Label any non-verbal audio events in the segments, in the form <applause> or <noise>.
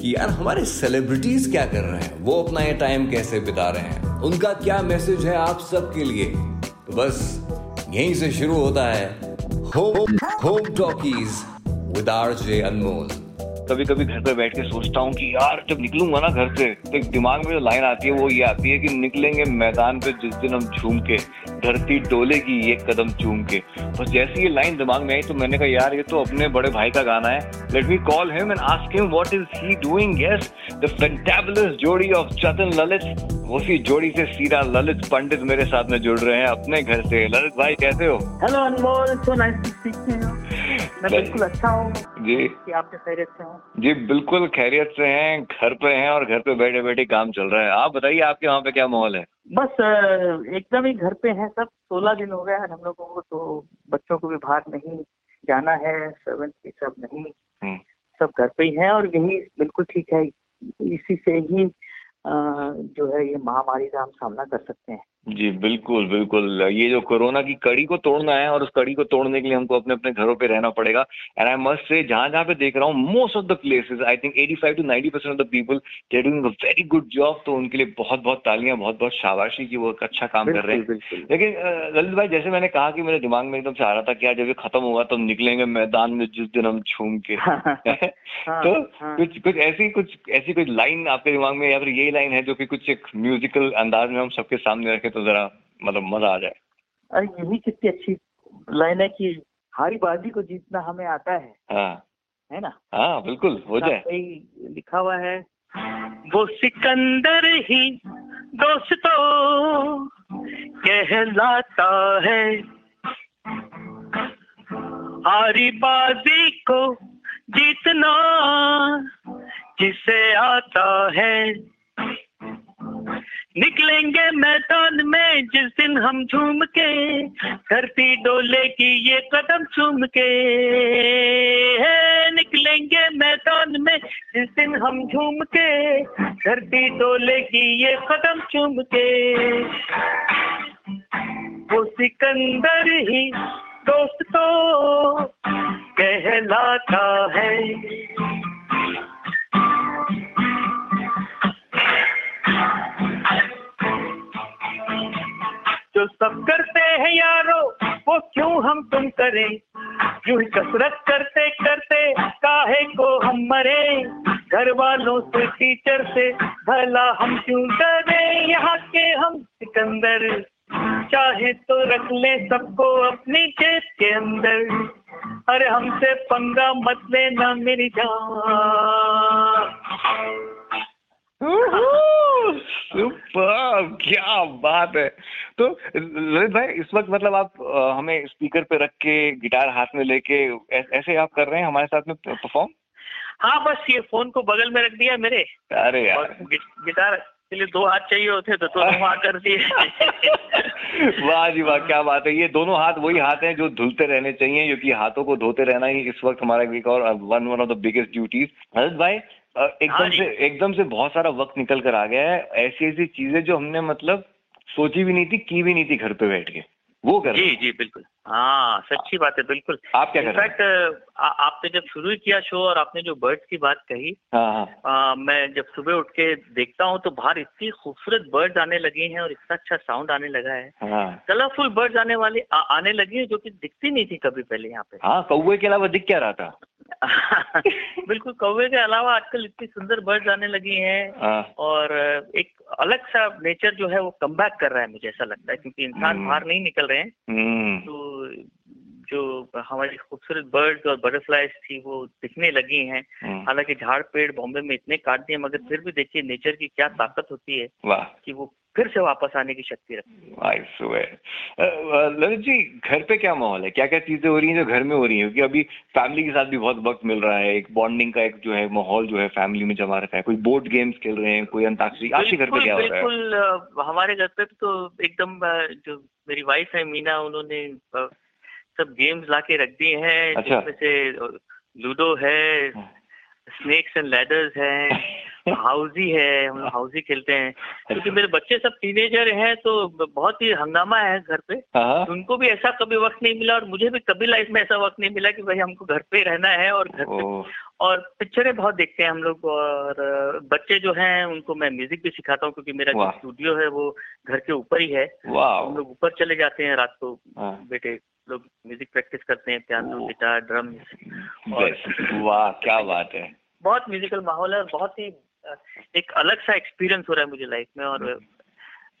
कि यार हमारे सेलिब्रिटीज क्या कर रहे हैं? वो अपना ये टाइम कैसे बिता रहे हैं? उनका क्या मैसेज है आप सबके लिए? तो बस, यहीं से शुरू होता है home home talkies with R J Anmol कभी कभी घर पे बैठ के सोचता हूँ कि यार, जब निकलूँगा ना घर से तो एक दिमाग में जो लाइन आती है, वो ये आती है कि निकलेंगे मैदान पे जिस दिन हम झूम के, धरती डोलेगी ये कदम चूम के। बस जैसे ये लाइन दिमाग में आई तो मैंने कहा, यार, ये तो अपने बड़े भाई का गाना है। Let me call him and ask him what is he doing yes the fantabulous जोड़ी ऑफ़ चतन ललित उसी जोड़ी से सीधा ललित पंडित मेरे साथ में जुड़ रहे हैं अपने घर से। ललित भाई, कैसे हो? Hello Anmol so nice to speak to you मैं बिल्कुल अच्छा हूँ जी। कि आपके खैरियत से हूँ। जी बिल्कुल खैरियत से हैं घर पे हैं और घर पे बैठे बैठे काम चल रहा है। आप बताइए आपके वहाँ पे क्या माहौल है? बस एकदम ही घर पे हैं सब। सोलह दिन हो गए हैं हम लोगों को तो बच्चों को भी बाहर नहीं जाना है सर्वेंट भी सब नहीं। हम्म। सब घर पे ही हैं और यही बिल्कुल ठीक है। इसी से ही जो है ये महामारी का हम सामना कर सकते हैं। जी बिल्कुल बिल्कुल। ये जो कोरोना की कड़ी को तोड़ना है और उस कड़ी को तोड़ने के लिए हमको अपने अपने घरों पे रहना पड़ेगा। एंड आई मस्ट से जहाँ जहाँ पे देख रहा हूँ most of the places I think 85 to 90 percent of the people they doing a very good job तो उनके लिए बहुत बहुत तालियाँ बहुत बहुत शाबाशी की वो अच्छा काम कर रहे हैं। लेकिन ललित भाई जैसे मैंने कहा कि मेरे दिमाग में एकदम से आ रहा था कि यार जब ये खत्म होगा तो निकलेंगे मैदान में जिस दिन हम झूम के। <laughs> तो हाँ। कुछ कुछ ऐसी कुछ ऐसी कुछ लाइन आपके दिमाग में या फिर यही लाइन है जो कि कुछ एक म्यूजिकल अंदाज में हम सबके सामने रखें तो जरा मतलब मज़ा आ जाए। अरे यही कितनी अच्छी लाइन है कि हारी बाजी को जीतना हमें आता है। हाँ। है ना? हाँ बिल्कुल हो जाए। लिखा हुआ है वो सिकंदर ही दोस्तों कहलाता है। हारी बाजी को जीतना जिसे आता है। निकलेंगे मैदान में, जिस दिन हम झूम के धरती डोले की ये कदम चूम के निकलेंगे मैदान में, जिस दिन हम झूम के धरती डोले की ये कदम चूम के वो सिकंदर ही दोस्तों कहलाता है। जो सब करते हैं यारो, वो क्यों हम तुम करें? ही कसरत करते करते, काहे को हम मरे? घर वालों से, टीचर से, भला हम क्यों डरे? यहाँ के हम सिकंदर, चाहे तो रख ले सबको अपनी जेब के अंदर। अरे हमसे पंगा मत लेना मेरी जान। क्या बात है। तो ललित भाई इस वक्त मतलब आप हमें स्पीकर पे रख के गिटार हाथ में लेके ऐ- ऐसे आप कर रहे हैं हमारे साथ में परफॉर्म हाँ बस ये फ़ोन को बगल में रख दिया मेरे। अरे यार। गि- गिटार के लिए दो हाथ चाहिए होते तो दोनों <laughs> हाथ कर दिए। वाह जी वाह क्या बात है। ये दोनों हाथ वही हाथ हैं जो धुलते रहने चाहिए क्योंकि हाथों को धोते रहना ही इस वक्त हमारा एक और one one of the biggest duties Lalit भाई एकदम से एकदम से बहुत सारा वक्त निकल कर आ गया है। ऐसी ऐसी चीज़ें जो हमने मतलब सोची भी नहीं थी की भी नहीं थी घर पे बैठ के। वो कर जी जी बिल्कुल। हाँ सच्ची बात है बिल्कुल। आप क्या कर रहे हैं इनफैक्ट आपने जब शुरू ही किया शो और आपने जो बर्ड्स की बात कही हाँ हाँ। आ, मैं जब सुबह उठ के देखता हूँ तो बाहर इतनी खूबसूरत बर्ड्स आने लगे हैं और इतना अच्छा साउंड आने लगा है। हाँ। कलरफुल बर्ड्स आने वाले आ, आने लगी है जो कि दिखती नहीं थी कभी पहले यहाँ पे। हाँ कौवे के अलावा दिख क्या रहा था? <laughs> बिल्कुल कौवे के अलावा आजकल इतनी सुंदर बर्ड्स आने लगी हैं हाँ। और एक अलग सा नेचर जो है वो कम कर रहा है मुझे ऐसा लगता है क्योंकि इंसान हम्म। बाहर नहीं निकल रहे हैं। हम्म। तो जो हमारी खूबसूरत बर्ड्स और बटरफ्लाईज थी वो दिखने लगी हैं। हम्म, हालाँकि झाड़ पेड़ बॉम्बे में इतने काट दिए मगर फिर भी देखिए नेचर की क्या ताकत होती है कि वो फिर से वापस आने की शक्ति रखती है। ललित जी घर पे क्या माहौल है? क्या क्या चीज़ें हो रही हैं जो घर में हो रही हैं? क्योंकि अभी फैमिली के साथ भी बहुत वक्त मिल रहा है। एक बॉन्डिंग का एक जो है माहौल जो है फैमिली में जमा रखा है। कोई बोर्ड गेम्स खेल रहे हैं कोई अंताक्षरी। आपके घर पे क्या हो रहा है? बिल्कुल हमारे घर पे तो एकदम जो मेरी वाइफ है मीना उन्होंने सब गेम्स ला के रख दिए हैं। अच्छा। जिसमें से लूडो है स्नेक्स एंड लैडर्स है। हाउजी है हम लोग हाउजी खेलते हैं। क्योंकि मेरे बच्चे सब टीनेजर हैं तो बहुत ही हंगामा है घर पे। हाँ उनको भी ऐसा कभी वक्त नहीं मिला और मुझे भी कभी लाइफ में ऐसा वक्त नहीं मिला कि भाई हमको घर पे रहना है और घर पे और पिक्चरें बहुत देखते हैं हम लोग और बच्चे जो हैं उनको मैं म्यूज़िक भी सिखाता हूँ क्योंकि मेरा जो स्टूडियो है वो घर के ऊपर ही है। हम लोग ऊपर चले जाते हैं रात को। हाँ। बेटे लोग म्यूज़िक प्रैक्टिस करते हैं पियानो गिटार ड्रम्स और- वाह क्या बात है। बहुत म्यूजिकल माहौल है और बहुत ही एक अलग सा एक्सपीरियंस हो रहा है मुझे लाइफ में और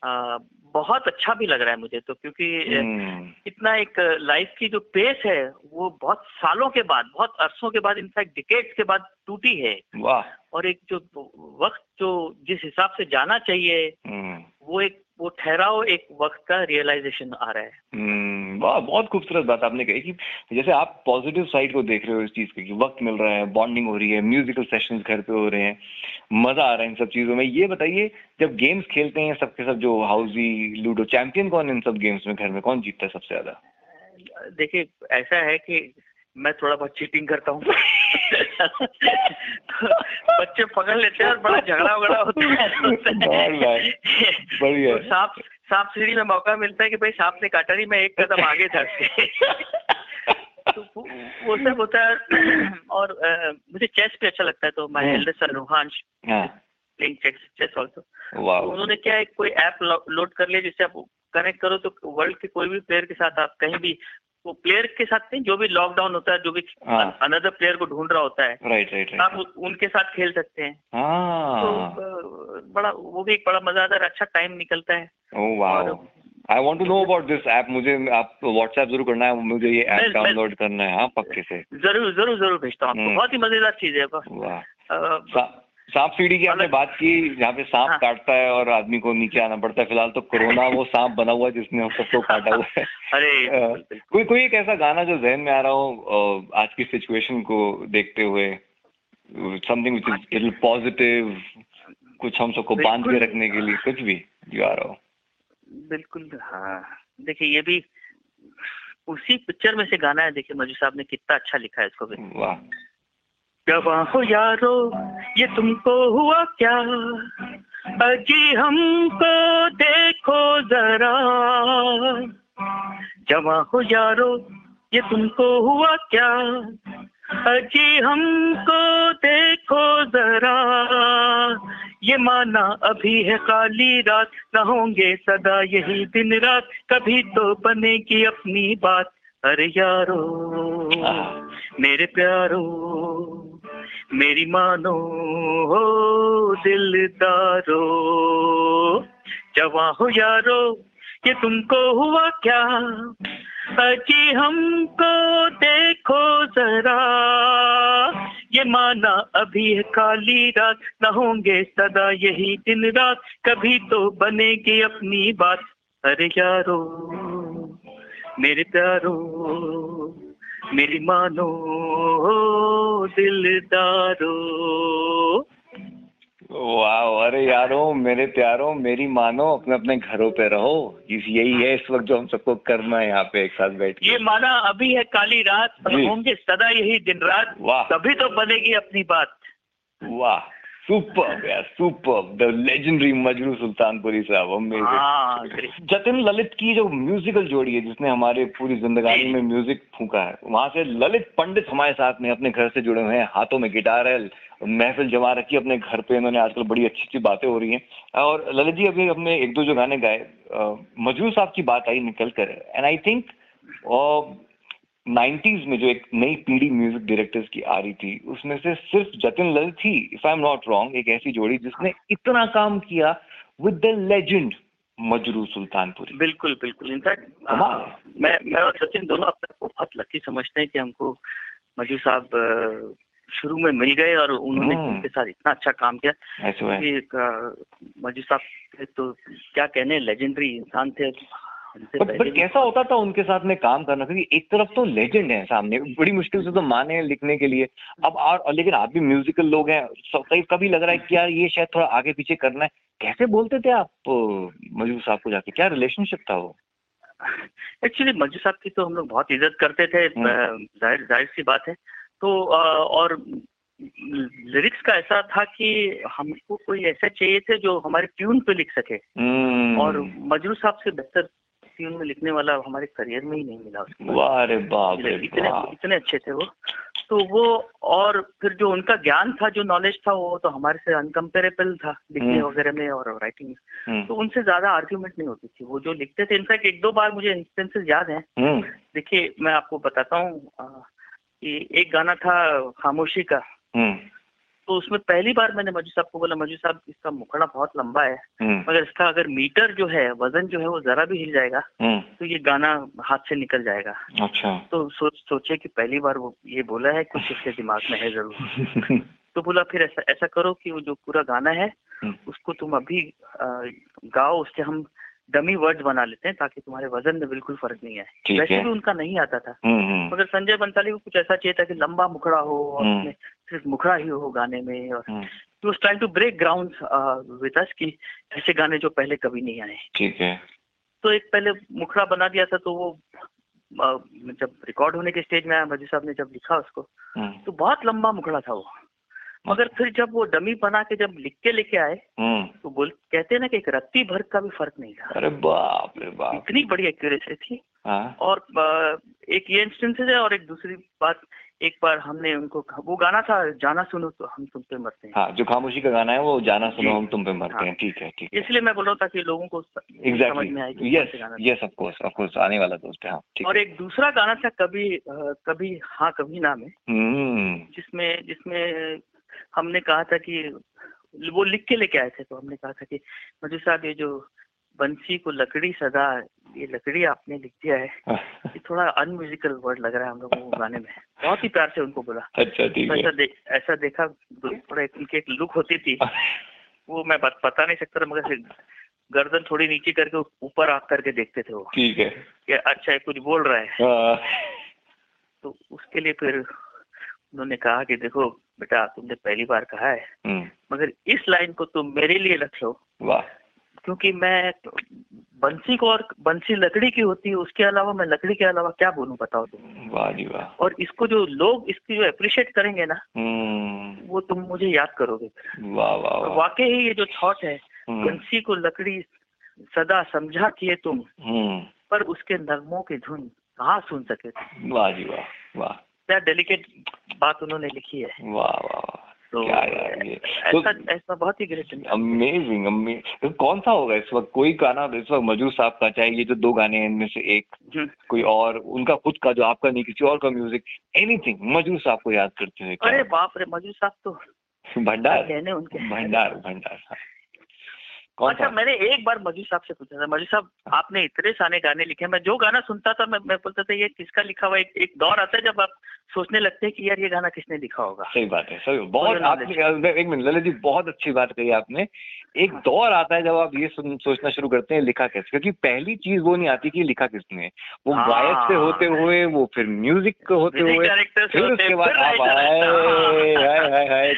आ, बहुत अच्छा भी लग रहा है मुझे तो क्योंकि हम्म, इतना एक लाइफ की जो पेस है वो बहुत सालों के बाद बहुत अरसों के बाद इनफैक्ट डिकेट्स के बाद टूटी है। वाह। और एक जो वक्त जो जिस हिसाब से जाना चाहिए हम्म, वो एक वो ठहराव एक वक्त का रियलाइजेशन आ रहा है। हम्म, वाह बहुत खूबसूरत बात आपने कही कि जैसे आप पॉजिटिव साइड को देख रहे हो इस चीज़ की कि वक्त मिल रहा है बॉन्डिंग हो रही है म्यूजिकल सेशंस घर पे हो रहे हैं मज़ा आ रहा है इन सब चीज़ों में। ये बताइए जब गेम्स खेलते हैं सबके सब जो हाउसी लूडो चैंपियन कौन है इन सब गेम्स में घर में? कौन जीतता है सबसे ज़्यादा? देखिए ऐसा है कि मैं थोड़ा बहुत चीटिंग करता हूँ। <laughs> बच्चे पकड़ लेते हैं और बड़ा झगड़ा वगड़ा होता है <laughs> बढ़िया। तो सांप सांप सीढ़ी में मौका मिलता है कि भाई सांप ने काटा नहीं मैं एक कदम आगे था <laughs> तो वो सब होता है और अ, मुझे चेस भी अच्छा लगता है तो माय। एल्डर सन रोहांश हाँ प्लेइंग चेस चेस आल्सो तो उन्होंने क्या है कोई ऐप लोड कर लिया जिससे आप कनेक्ट करो तो वर्ल्ड के कोई भी प्लेयर के साथ आप कहीं भी वो प्लेयर के साथ नहीं जो भी लॉकडाउन होता है जो भी हाँ। अनदर प्लेयर को ढूंढ रहा होता है राइट राइट आप उनके साथ खेल सकते हैं। तो हाँ बड़ा वो भी एक बड़ा मज़ेदार अच्छा टाइम निकलता है। I want to know about this app मुझे आप व्हाट्सएप ज़रूर करना है मुझे ये ऐप डाउनलोड करना है हाँ पक्के से। ज़रूर ज़रूर ज़रूर भेजता हूँ हम्म। बहुत ही मज़ेदार चीज़ है सांप सीढ़ी की आपने अलग- बात की जहाँ पे सांप हाँ। काटता है और आदमी को नीचे आना पड़ता है। फ़िलहाल तो कोरोना वो सांप बना हुआ है जिसने हम सबको काटा हुआ है। <laughs> अरे। कोई कोई एक ऐसा गाना जो जहन में आ रहा हो आज की सिचुएशन को देखते हुए something which is little positive कुछ हम सबको बाँध के रखने के लिए कुछ भी जो आ रहा हो। बिल्कुल हाँ। देखिए ये भी उसी पिक्चर में से गाना है। देखिए मजू साहब ने कितना अच्छा लिखा है इसको भी। वाह। जवा हो यारो, ये तुमको हुआ क्या? अजी हमको देखो जरा। जवा हो यारो, ये तुमको हुआ क्या? अजी हमको देखो जरा। ये माना अभी है काली रात न होंगे सदा यही दिन रात। कभी तो बनेगी अपनी बात। अरे यारो। मेरे प्यारो, मेरी मानो, हो दिलदारो। जवा हो यारो, ये तुमको हुआ क्या? अजी हमको देखो जरा। ये माना अभी है काली रात, न होंगे सदा यही दिन रात। कभी तो बनेगी अपनी बात। अरे यारो, मेरे प्यारो मेरी मानो दिलदारो। वाह अरे यारो मेरे प्यारो मेरी मानो अपने अपने घरों पे रहो। इस यही है इस वक्त जो हम सबको करना है यहाँ पे एक साथ बैठ ये माना अभी है काली रात। होंगे सदा यही दिन रात। वाह। तभी तो बनेगी अपनी बात। वाह। सुपर यार super the legendary Majrooh Sultanpuri sahab Jatin Lalit की जो म्यूजिकल जोड़ी है जिसने हमारे पूरी जिंदगानी में म्यूज़िक फूका है वहाँ से ललित पंडित हमारे साथ में अपने घर से जुड़े हुए हैं हाथों में गिटार है महफिल जमा रखी अपने घर पे इन्होंने आजकल बड़ी अच्छी अच्छी बातें हो रही हैं। और ललित जी अभी अपने एक दो जो गाने गाए मजरू साहब की बात आई निकल कर एंड आई थिंक नाइन्टीज में जो एक नई पीढ़ी म्यूज़िक डायरेक्टर्स की आ रही थी उसमें से सिर्फ़ जतिन ललित ही if I am not wrong एक ऐसी जोड़ी जिसने इतना काम किया with the legend Majrooh Sultanpuri. बिल्कुल बिल्कुल। इनफैक्ट मैं मैं और सचिन दोनों अपने को बहुत लकी समझते हैं कि हमको मजू साहब शुरू में मिल गए और उन्होंने हम्म। उनके साथ इतना अच्छा काम किया। ऐसे हुआ है। कि मजू साहब तो क्या कहने लेजेंडरी इंसान थे। बट बट कैसा होता था उनके साथ में काम करना? क्योंकि एक तरफ़ तो लेजेंड है सामने बड़ी मुश्किल से तो माने हैं लिखने के लिए। अब और लेकिन आप भी म्यूजिकल लोग हैं कहीं कभी लग रहा है कि यार ये शायद थोड़ा आगे पीछे करना है। कैसे बोलते थे आप मजूर साहब को जाके? क्या रिलेशनशिप था वो? एक्चुअली मज्जू साहब की तो हम लोग बहुत इज़्ज़त करते थे हम्म। ज़ाहिर ज़ाहिर सी बात है। तो और लिरिक्स का ऐसा था कि हमको कोई ऐसा चाहिए थे जो हमारे ट्यून पे लिख सके। हम्म, और मजरू साहब से बेहतर ट्यून में लिखने वाला हमारे करियर में ही नहीं मिला उसके बाद। वाह रे बाप इतने इतने अच्छे थे वो। तो वो और फिर जो उनका ज्ञान था जो नॉलेज था वो तो हमारे से अनकम्पेरेबल था लिखने हम्म। वगैरह में और राइटिंग में। हम्म, तो उनसे ज़्यादा आर्ग्यूमेंट नहीं होती थी। वो जो लिखते थे इनफैक्ट एक दो बार मुझे इंस्टेंसेस याद हैं। हम्म, देखिए मैं आपको बताता हूँ एक गाना था खामोशी का। तो उसमें पहली बार मैंने मजू साहब को बोला मजू साहब इसका मुखड़ा बहुत लंबा है हम्म, मगर इसका अगर मीटर जो है वज़न जो है वो जरा भी हिल जाएगा हम्म, तो ये गाना हाथ से निकल जाएगा। अच्छा। तो सोच सोचे कि पहली बार वो ये बोला है कुछ इसके दिमाग में है ज़रूर। <laughs> तो बोला फिर ऐसा ऐसा करो कि वो जो पूरा गाना है हम्म, उसको तुम अभी गाओ उसके हम डमी वर्ड बना लेते हैं ताकि तुम्हारे वज़न में बिल्कुल फ़र्क नहीं आए। वैसे। भी उनका नहीं आता था। मगर संजय बंसाली को कुछ ऐसा चाहिए था कि लंबा मुखड़ा हो और। उसमें सिर्फ़ मुखड़ा ही हो गाने में और हम्म, he trying to break ground with us की ऐसे गाने जो पहले कभी नहीं आए। ठीक है। तो एक पहले मुखड़ा बना दिया था तो वो अ, जब रिकॉर्ड होने के स्टेज में आया मजी साहब ने जब लिखा उसको हम्म, तो बहुत लंबा मुखड़ा था वो। मगर फिर जब वो डमी बना के जब लिख के लेके आए हम्म, तो बोल कहते ना कि एक रत्ती भर का भी फ़र्क नहीं था। अरे बाप रे बाप। इतनी बड़ी एक्यूरेसी थी। हाँ। और एक ये इंस्टेंसेस है और एक दूसरी बात एक बार हमने उनको वो गाना था जाना सुनो तो हम तुम पे मरते हैं। हाँ जो खामोशी का गाना है वो जाना सुनो हम तुम पे मरते हाँ। हैं। ठीक है ठीक है। इसलिए मैं बोल रहा हूँ ताकि लोगों को स- समझ में आए कि yes yes of course of course आने वाला दोस्त है हाँ ठीक और एक दूसरा गाना था कभी कभी हाँ कभी ना में हम्म। जिसमें जिसमें हमने कहा था कि वो लिख के लेके आए थे तो हमने कहा था कि मजू साहब ये जो बंसी को लकड़ी सदा ये लकड़ी आपने लिख दिया है। <laughs> ये थोड़ा अनम्यूजिकल वर्ड लग रहा है हम लोगों को गाने में। बहुत ही प्यार से उनको बोला। अच्छा ठीक तो ऐसा है दे, ऐसा देखा थोड़ा उनकी एक लुक होती थी। <laughs> वो मैं बत, बता नहीं सकता मगर गर्दन थोड़ी नीचे करके ऊपर आग करके देखते थे वो। ठीक है। कि अच्छा ये कुछ बोल रहा है। हाँ, तो उसके लिए फिर उन्होंने कहा कि देखो बेटा तुमने पहली बार कहा है हम्म, मगर इस लाइन को तुम मेरे लिए रख लो। वाह। क्योंकि मैं बंसी को और बंसी लकड़ी की होती है उसके अलावा मैं लकड़ी के अलावा क्या बोलूँ बताओ तुम? वाह और इसको जो लोग इसकी जो अप्रिशिएट करेंगे ना हम्म, वो तुम मुझे याद करोगे। वाह वाह वाकई ही ये जो थॉट है हम्म, बंसी को लकड़ी सदा समझा किए तुम हम्म, पर उसके नगमों की धुन कहाँ सुन सके? वाह जी वाह वाह। क्या डेलिकेट बात उन्होंने लिखी है। वाह वाह। तो क्या ऐसा ऐसा बहुत ही ग्रेट अमेजिंग अमेजिंग कौन सा होगा इस वक्त? कोई गाना इस वक्त मजूर साहब का चाहे ये जो दो गाने हैं इनमें से एक कोई और उनका खुद का जो आपका नहीं किसी और का म्यूज़िक एनीथिंग मजूर साहब को याद करते हुए अरे बाप रे मजू साहब तो भंडार। कहने उनके? भंडार भंडार हाँ। कौन अच्छा सा? मैंने एक बार मजू साहब से पूछा था। मजू साहब आपने इतने सारे गाने लिखे मैं जो गाना सुनता था मैं मैं बोलता था ये किसका लिखा हुआ एक, एक दौर आता है जब आप सोचने लगते हैं कि यार ये गाना किसने लिखा होगा? सही बात है सही बहुत आपने एक मिनट ललित जी बहुत अच्छी बात कही आपने। एक दौर आता है जब आप ये सुन, सोचना शुरू करते हैं लिखा कैसे क्योंकि पहली चीज़ वो नहीं आती कि लिखा किसने। वो हाँ। गायक से होते हुए वो फिर म्यूज़िक होते हुए फिर उसके बाद आप आए हाँ।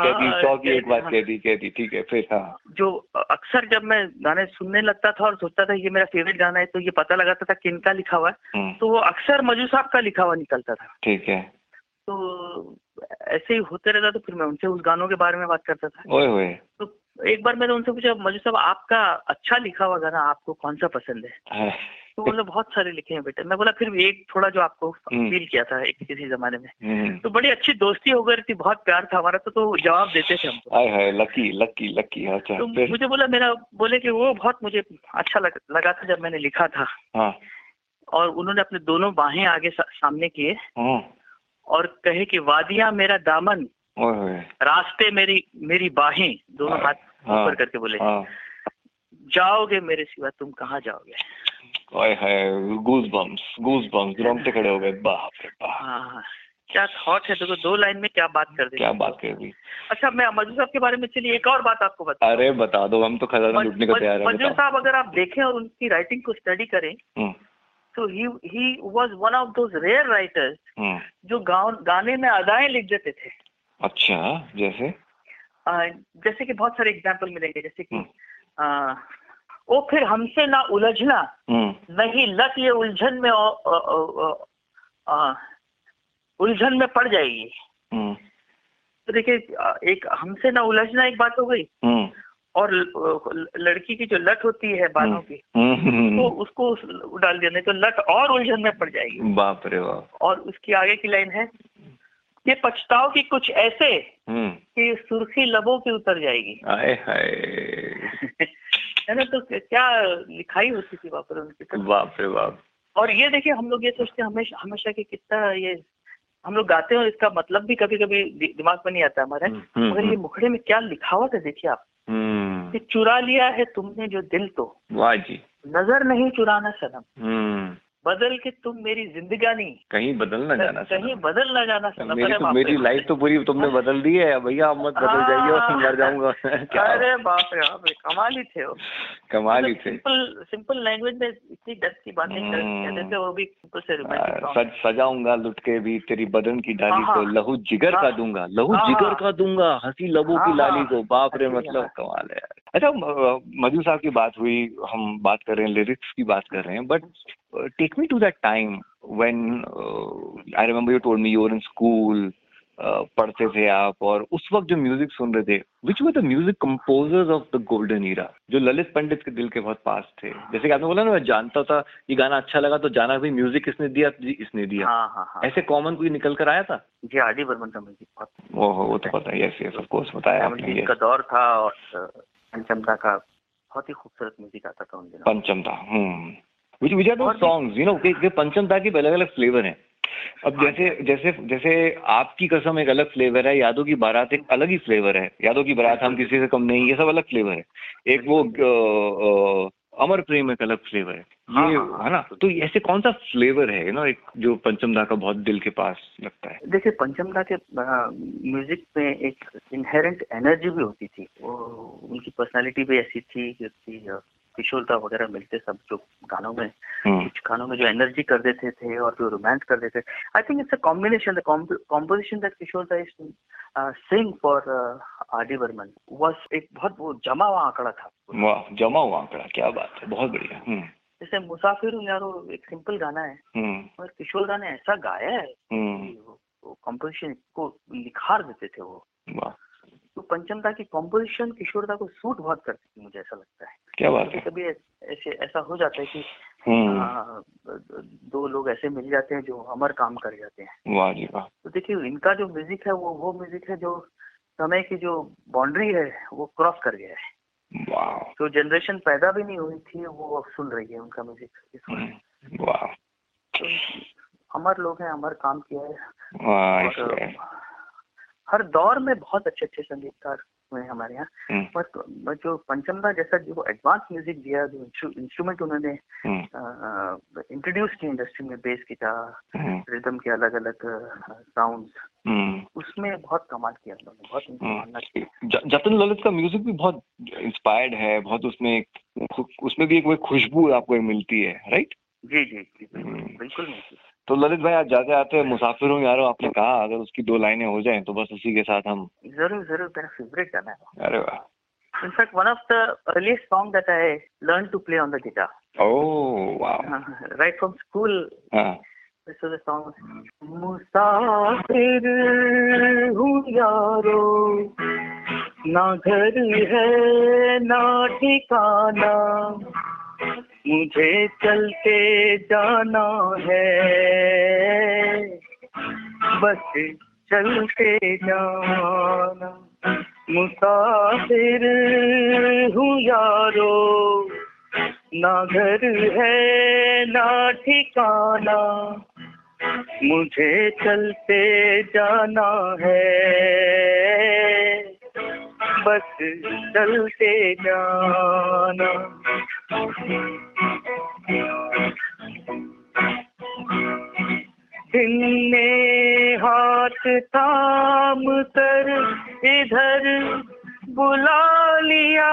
हाँ, सौ की एक हाँ। ठीक है फिर हाँ। जो अक्सर जब मैं गाने सुनने लगता था और सोचता था ये मेरा फेवरेट गाना है तो ये पता लगाता था किनका लिखा हुआ है हम्म, तो वो अक्सर मजू साहब का लिखा हुआ निकलता था। ठीक है। तो ऐसे ही होते रहता तो फिर मैं उनसे उस गानों के बारे में बात करता था। ओए होए। तो एक बार मैंने उनसे पूछा मजू साहब आपका अच्छा लिखा हुआ गाना आपको कौन सा पसंद है? हाँ, तो बोले बहुत सारे लिखे हैं बेटे। मैं बोला फिर भी एक थोड़ा जो आपको हम्म। फील किया था एक किसी जमाने में। हम्म, तो बड़ी अच्छी दोस्ती हो गई थी बहुत प्यार था हमारा तो, तो जवाब देते थे हाय लकी लकी लकी अच्छा तो मुझे बोला मेरा बोले कि वो बहुत मुझे अच्छा लग, लगा था जब मैंने लिखा था। हाँ। और उन्होंने अपने दोनों बाहें आगे सा, सामने किए। हाँ और कहे कि वादिया मेरा दामन रास्ते मेरी मेरी बाहें दोनों हाथ हाँ, ऊपर करके बोले। हाँ। जाओगे मेरे सिवा तुम कहाँ जाओगे? गूज बम्स गूज बम्स रोंगटे खड़े हो गए। बाप रे बाप। हाँ क्या थॉट है? देखो दो लाइन में क्या बात कर दी क्या बात कर दी अच्छा मैं मजू साहब के बारे में चलिए एक और बात आपको बता अरे बता दो हम तो खजाना लूटने को तैयार है मजू साहब अगर आप देखें और उनकी राइटिंग को स्टडी करें हम्म, तो he he was one of those rare writers जो गाने में अदाएँ लिख देते थे। अच्छा जैसे? अ, जैसे कि बहुत सारे एग्ज़ाम्पल मिलेंगे जैसे कि हम्म। ओ फिर हमसे ना उलझना नहीं लत ये उलझन में उलझन में पड़ जाएगी। हम्म तो देखिए एक हमसे ना उलझना एक बात हो गई। और लड़की की जो लट होती है बालों की हम्म, तो हम्म, उसको डाल दिया नहीं तो लट और उलझन में पड़ जाएगी। बाप रे बाप। और उसकी आगे की लाइन है ये पछताओ की कुछ ऐसे हम्म। कि सुर्खी लबों की उतर जाएगी। आए हाय। <laughs> है ना तो क्या लिखाई होती थी वहाँ पर उनकी तो। बाप रे बाप। और ये देखिए हम लोग ये सोचते हैं हमेशा हमेशा कि कितना ये हम लोग गाते हैं और इसका मतलब भी कभी कभी दिमाग में नहीं आता हमारे। हम्म, हम्म, मगर ये हम्म। मुखड़े में क्या लिखा है देखिए आप। कि चुरा लिया है तुमने जो दिल तो। वाह जी। नज़र नहीं चुराना सनम। हम्म। बदल के तुम मेरी जिंदगानी कहीं बदल ना जाना कहीं बदल ना जाना सनम। मेरी तो मेरी लाइफ तो पूरी तुमने बदल दी है। भैया अब मत बदल जाइए और मर जाऊँगा। <laughs> क्या? अरे बाप रे बाप रे कमाल ही थे वो कमाल ही थे। सिंपल सिंपल लैंग्वेज में इतनी डेप्थ की बातें कर- हम्म। थे वो भी सिंपल से सज सजाऊँगा लुट के भी तेरी बदन की डाली हाँ, को हाँ। लहू जिगर का हाँ। दूँगा लहू हाँ, जिगर हाँ। का दूँगा हँसी लबों की हाँ, लाली हाँ। को। बाप रे मतलब हाँ। कमाल है यार। अच्छा मधु साहब की बात हुई हम बात कर रहे हैं लिरिक्स की बात कर रहे हैं but take me to that time when I remember you told me you in school पढ़ते थे आप और उस वक्त जो म्यूज़िक सुन रहे थे which were the music composers of the golden era जो ललित पंडित के दिल के बहुत पास थे। जैसे कि आपने बोला ना मैं जानता था ये गाना अच्छा लगा तो जाना भाई म्यूज़िक किसने दिया जी इसने दिया। हाँ हाँ हाँ। ऐसे कॉमन कोई निकल कर आया था? जी आर डी बर्मन का म्यूज़िक बहुत वो वो तो पता है। यस यस ऑफ़ कोर्स बताया आपने का दौर था और अ, पंचमदा का बहुत ही खूबसूरत म्यूज़िक आता था उन दिनों। Panchamda hmm. Which which are those songs you know के पंचमदा के अलग अलग फ्लेवर हैं। अब हाँ। जैसे जैसे जैसे आपकी कसम एक अलग फ्लेवर है यादों की बारात एक अलग ही फ्लेवर है। यादों की बारात हम किसी से कम नहीं ये सब अलग फ्लेवर है। एक वो अमर प्रेम एक अलग फ्लेवर है। हाँ, ये है हाँ, है ना? तो ऐसे कौन सा फ्लेवर है ना नो एक जो पंचमदा का बहुत दिल के पास लगता है? देखिए पंचमदा के म्यूज़िक में एक इनहेरेंट एनर्जी भी होती थी। वो उनकी पर्सनालिटी भी ऐसी थी कि किशोरदा वगैरह मिलते सब जो गानों में हम्म, कुछ गानों में जो एनर्जी कर देते थे और जो रोमांस कर देते I think it's a combination composition that Kishoreda is sing for R D Burman was एक बहुत वो जमा हुआ आंकड़ा था। वाह जमा हुआ आंकड़ा क्या बात है बहुत बढ़िया हम्म। जैसे मुसाफिर यारो एक सिंपल गाना है हम्म। और किशोरदा ने ऐसा गाया है कॉम्पोजिशन को निखार देते थे वो। वाह। तो पंचमदा की कॉम्पोजिशन किशोरदा को सूट बहुत करती थी मुझे ऐसा लगता है। क्या बात है। कभी ऐसे ऐसा हो जाता है कि हम्म। आ, दो लोग ऐसे मिल जाते हैं जो अमर काम कर जाते हैं। वाह जी वाह। तो देखिए इनका जो म्यूज़िक है वो वो म्यूज़िक है जो समय की जो बाउंड्री है वो क्रॉस कर गया है। जो जनरेशन पैदा भी नहीं हुई थी वो अब सुन रही है उनका म्यूज़िक। हम्म, वाह। तो अमर लोग हैं अमर काम किया है। हर दौर में बहुत अच्छे अच्छे संगीतकार हुए हमारे यहाँ। बट जो पंचमदा जैसा जो एडवांस म्यूज़िक दिया जो इंस्ट्रूमेंट उन्होंने इंट्रोड्यूस किया इंडस्ट्री में बेस गिटार रिदम के अलग अलग साउंड उसमें बहुत कमाल किया उन्होंने बहुत जतन ललित का म्यूज़िक भी बहुत इंस्पायर्ड है बहुत उसमें उसमें भी एक खुशबू आपको मिलती है राइट जी जी जी बिल्कुल मिलती है। तो ललित भाई आज जाते आते मुसाफिर हूँ यार आपने कहा अगर उसकी दो लाइनें हो जाए तो बस उसी के साथ हम ज़रूर ज़रूर मेरा फेवरेट गाना है अरे वाह। In fact one of the earliest song that I learn to play on the guitar oh wow right from school this is a song मुसाफिर हूँ यारो ना घर है ना ठिकाना मुझे चलते जाना है। बस चलते जाना। मुसाफिर हूँ यारो। ना घर है, ना ठिकाना। मुझे चलते जाना है। बस चलते जाना। दिन ने हाथ थाम कर इधर बुला लिया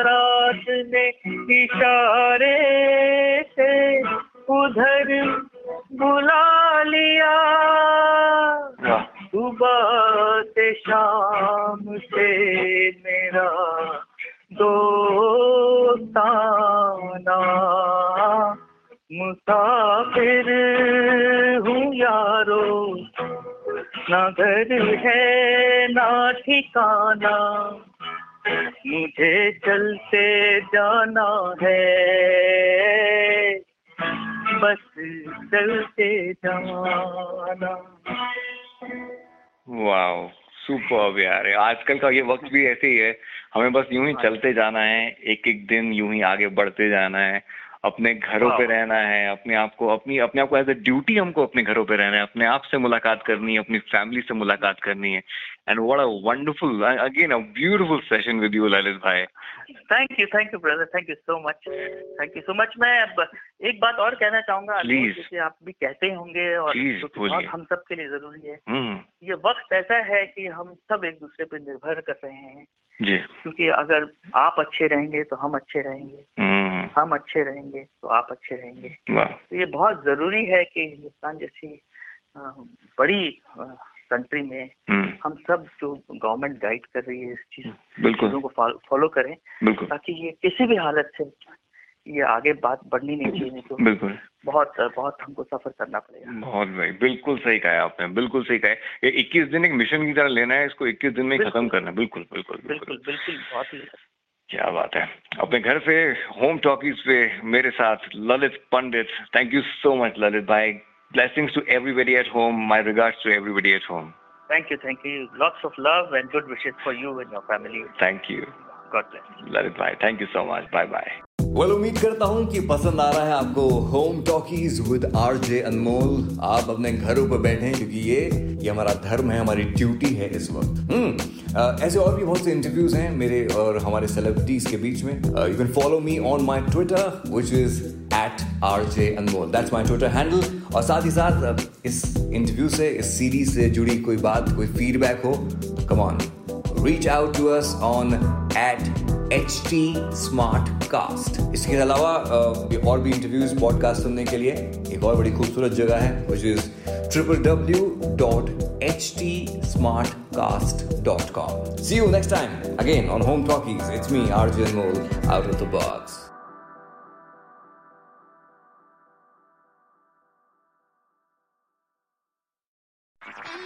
रात ने इशारे घर है ना ठिकाना, मुझे चलते जाना है। बस चलते जाना। वाओ, सुपर यार आजकल का ये वक्त भी ऐसे ही है, हमें बस यूँ ही चलते जाना है एक एक दिन यूँ ही आगे बढ़ते जाना है। अपने घरों पे रहना है अपने आप को अपनी अपने आप को एज ए ड्यूटी हमको अपने घरों पे रहना है अपने आप से मुलाकात करनी है अपनी फैमिली से मुलाकात करनी है। And what a wonderful again a beautiful session with you Lalit भाई thank you thank you brother thank you so much thank you so much मैं एक बात और कहना चाहूँगा जैसे आप भी कहते होंगे और बहुत हम सब के लिए ज़रूरी है। ये वक्त ऐसा है कि हम सब एक दूसरे पे निर्भर कर रहे हैं। जी। क्योंकि अगर आप अच्छे रहेंगे तो हम अच्छे रहेंगे। हम अच्छे रहेंगे तो आप अच्छे रहेंगे। तो ये बहुत ज़रूरी है कि हिंदुस्तान जैसी बड़ी कंट्री में हम सब जो गवर्नमेंट गाइड कर रही है इस चीज़ चीज़ों को फॉलो करें ताकि ये किसी भी हालत से ये आगे बात बढ़नी नहीं चाहिए तो बिल्कुल। बहुत बहुत हमको सफ़र करना पड़ेगा। बहुत भाई बिल्कुल सही कहा आपने बिल्कुल सही कहा ये इक्कीस दिन एक मिशन की तरह लेना है इसको इक्कीस दिन में खत्म करना बिल्कुल बिल्कुल बिल्कुल। बिल्कुल बहुत ही क्या बात है। अपने घर पे होम टॉकीज पे मेरे साथ Lalit Pandit thank you so much Lalit भाई। Blessings to everybody at home my regards to everybody at home thank you thank you lots of love and good wishes for you and your family thank you Lalit भाई thank you so much. Bye bye. Well उम्मीद करता हूँ कि पसंद आ रहा है आपको Home Talkies with R J Anmol आप अपने घरों पर बैठे क्योंकि ये ये हमारा धर्म है हमारी ड्यूटी है इस वक्त। हम्म ऐसे और भी बहुत से इंटरव्यूज़ हैं मेरे और हमारे सेलिब्रिटीज के बीच में। You can follow me on my Twitter which is at R J Anmol that's my Twitter handle और साथ ही साथ इस इंटरव्यू से इस सीरीज़ से जुड़ी कोई बात कोई फीडबैक हो come reach out to us on at H T Smartcast इसके अलावा और भी इंटरव्यूज़ पॉडकास्ट सुनने के लिए एक और बड़ी खूबसूरत जगह है which is triple W dot H T Smartcast dot com see you next time again on Home Talkies it's me R J mole out of the box